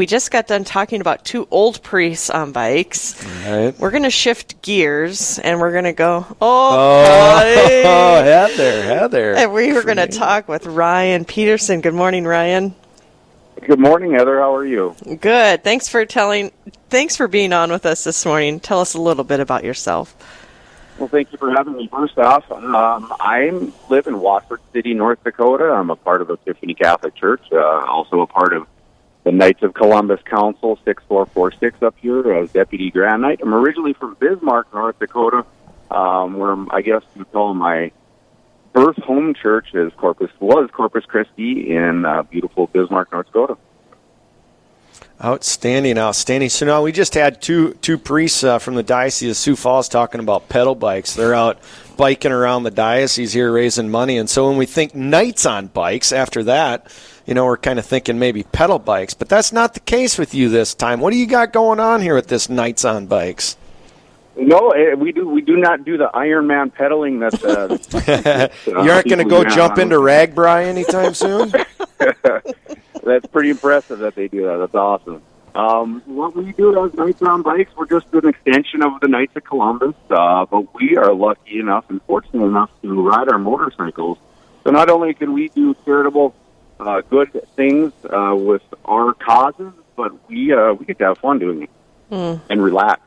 We just got done talking about two old priests on bikes. Right. We're going to shift gears and we're going to go, oh, Oh, boy. Heather, Heather. And we were going to talk with Ryan Peterson. Good morning, Ryan. Good morning, Heather. How are you? Good. Thanks for telling. Thanks for being on with us this morning. Tell us a little bit about yourself. Well, thank you for having me. First off, um, I live in Watford City, North Dakota. I'm a part of Epiphany Catholic Church, uh, also a part of the Knights of Columbus Council 6446 up here as Deputy Grand Knight. I'm originally from Bismarck, North Dakota, um, where I guess you call my birth home church is Corpus was Corpus Christi in uh, beautiful Bismarck, North Dakota. Outstanding, outstanding. So now we just had two two priests uh, from the diocese of Sioux Falls talking about pedal bikes. They're out biking around the diocese here raising money, and so when we think knights on bikes, after that, you know, we're kind of thinking maybe pedal bikes, but that's not the case with you this time. What do you got going on here with this knights on bikes? No, eh, we do. We do not do the Ironman pedaling. That uh, you aren't going to go jump into RAGBRAI anytime soon. That's pretty impressive that they do that. That's awesome. Um, what we do as Knights on Bikes, we're just an extension of the Knights of Columbus, uh, but we are lucky enough and fortunate enough to ride our motorcycles. So not only can we do charitable, uh, good things uh, with our causes, but we uh, we get to have fun doing it Mm. and relax.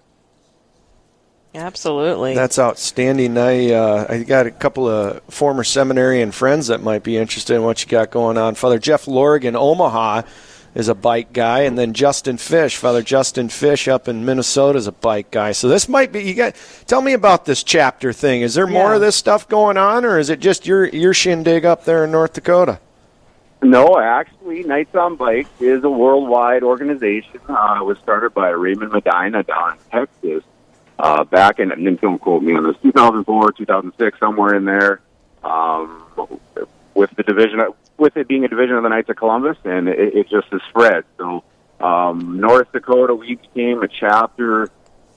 Absolutely. That's outstanding. I uh, I got a couple of former seminary and friends that might be interested in what you got going on. Father Jeff Lorig in Omaha is a bike guy, and then Justin Fish, Father Justin Fish up in Minnesota is a bike guy. So this might be you got. Tell me about this chapter thing. Is there more Yeah. of this stuff going on, or is it just your your shindig up there in North Dakota? No, actually, Knights on Bikes is a worldwide organization. Uh, it was started by Raymond Medina down in Texas uh, back in, and don't quote me on this, 2004, 2006, somewhere in there, um, with the division, with it being a division of the Knights of Columbus, and it, it just has spread. So, um, North Dakota, we became a chapter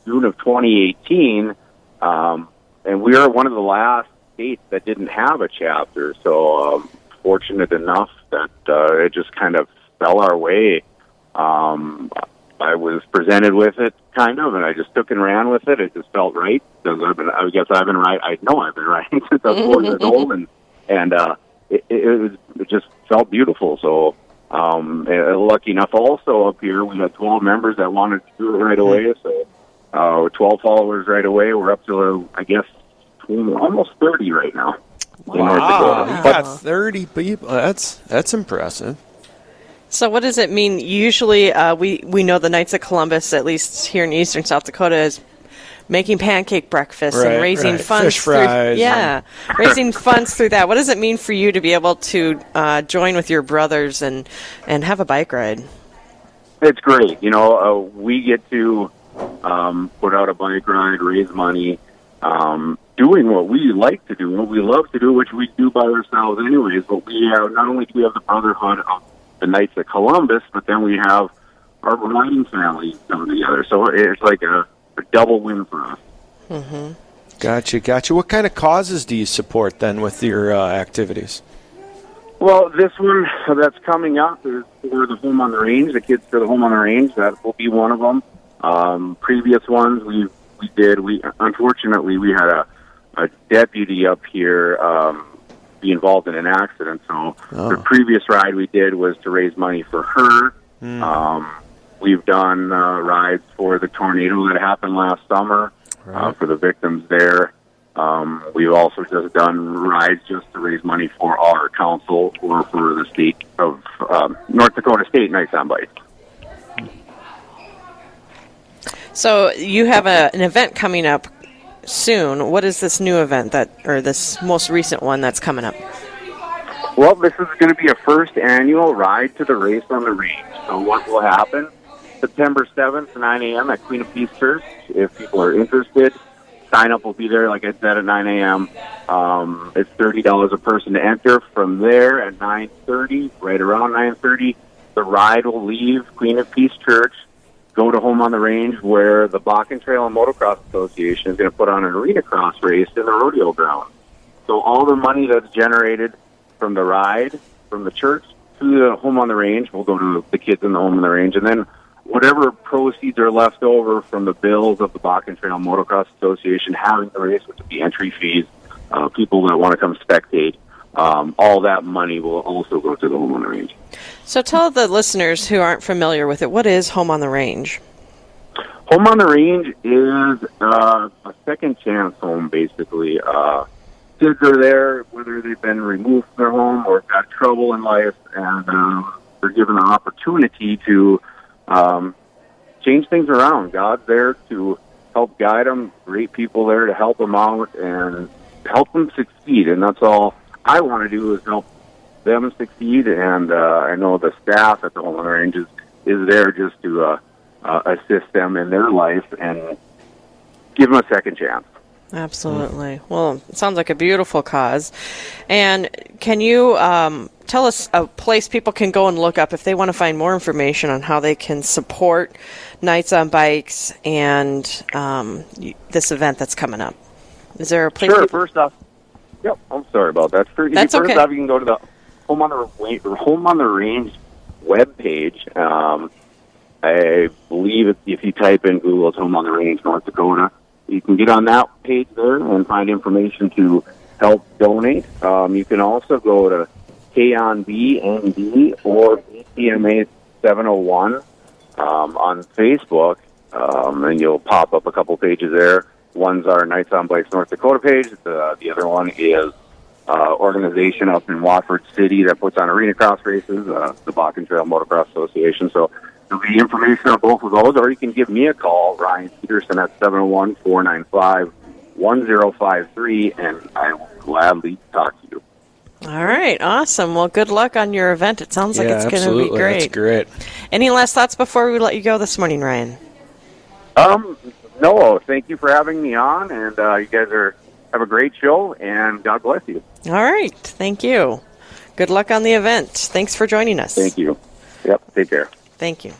June of 2018, um, and we are one of the last states that didn't have a chapter. So, um, fortunate enough that uh, it just kind of fell our way. Um, I was presented with it, kind of, and I just took and ran with it. It just felt right because I've been, I guess I've been right. I know I've been riding since I was four years old, and and uh, it, it, it, was, it just felt beautiful. So, um, uh, lucky enough, also up here, we had 12 members that wanted to do it right away. So, uh, 12 followers right away. We're up to, uh, I guess, almost 30 right now. In North Wow, Dakota. you got thirty people. That's that's impressive. So, what does it mean? Usually, uh, we we know the Knights of Columbus, at least here in eastern South Dakota, is making pancake breakfast Right, and raising right. funds. Fish through, fries. yeah, raising funds through that. What does it mean for you to be able to uh, join with your brothers and and have a bike ride? It's great. You know, uh, we get to um, put out a bike ride, raise money, um, doing what we like to do, what we love to do, which we do by ourselves anyways. But we have not only do we have the brotherhood of the Knights of Columbus, but then we have our riding family come together. So it's like a, a double win for us. Mm-hmm. Gotcha, gotcha. What kind of causes do you support then with your uh, activities? Well, this one that's coming up is for the Home on the Range, the kids for the Home on the Range. That will be one of them. Um, previous ones we we did. We unfortunately we had a, a deputy up here um, be involved in an accident. So Oh. the previous ride we did was to raise money for her. Hmm. Um, we've done uh, rides for the tornado that happened last summer uh, for the victims there. Um, we've also just done rides just to raise money for our council or for the state of um, North Dakota State Knights on Bike. So, you have a, an event coming up soon. What is this new event that, or this most recent one that's coming up? Well, this is going to be a first annual ride to the race on the range. So what will happen? September 7th, 9 a.m. at Queen of Peace Church. If people are interested, sign up will be there, like I said, at 9 a.m. Um, it's $30 a person to enter. From there at 9.30, right around 9.30, the ride will leave Queen of Peace Church, go to Home on the Range, where the Bakken Trail and Motocross Association is going to put on an arena cross race in the rodeo ground. So all the money that's generated from the ride, from the church, to the home on the range. We'll go to the kids in the home on the range, and then whatever proceeds are left over from the bills of the Bakken Trail Motocross Association having the race, which would be entry fees, uh, people that want to come spectate, um, all that money will also go to the home on the range. So tell the listeners who aren't familiar with it, what is Home on the Range? Home on the range is uh, a second chance home, basically. Uh, kids are there, whether they've been removed from their home or got trouble in life, and uh, they're given an opportunity to um, change things around. God's there to help guide them, great people there to help them out and help them succeed. And that's all I want to do is help them succeed. And uh, I know the staff at the Home on Range is, is there just to uh, uh, assist them in their life and give them a second chance. Absolutely. Well, it sounds like a beautiful cause. And can you um, tell us a place people can go and look up if they want to find more information on how they can support Knights on Bikes and um, this event that's coming up? Is there a place? Sure. people- First off, yep. I'm sorry about that. First, That's first okay. off, you can go to the home on the home on the range web page. Um, I believe if, if you type in Google, home on the range, North Dakota. You can get on that page there and find information to help donate. Um, you can also go to KONBND or BCMA 701 um, on Facebook, um, and you'll pop up a couple pages there. One's our Knights on Bikes North Dakota page. The, the other one is uh, organization up in Watford City that puts on arena cross races, uh, the Bakken Trail Motocross Association. So there'll be information on both of those, or you can give me a call, Ryan Peterson, at 701 495 1053, and I will gladly talk to you. All right. Awesome. Well, good luck on your event. It sounds like it's going to be great. That's great. Any last thoughts before we let you go this morning, Ryan? Um, no, thank you for having me on, and uh, you guys are have a great show, and God bless you. All right. Thank you. Good luck on the event. Thanks for joining us. Thank you. Yep, take care. Thank you.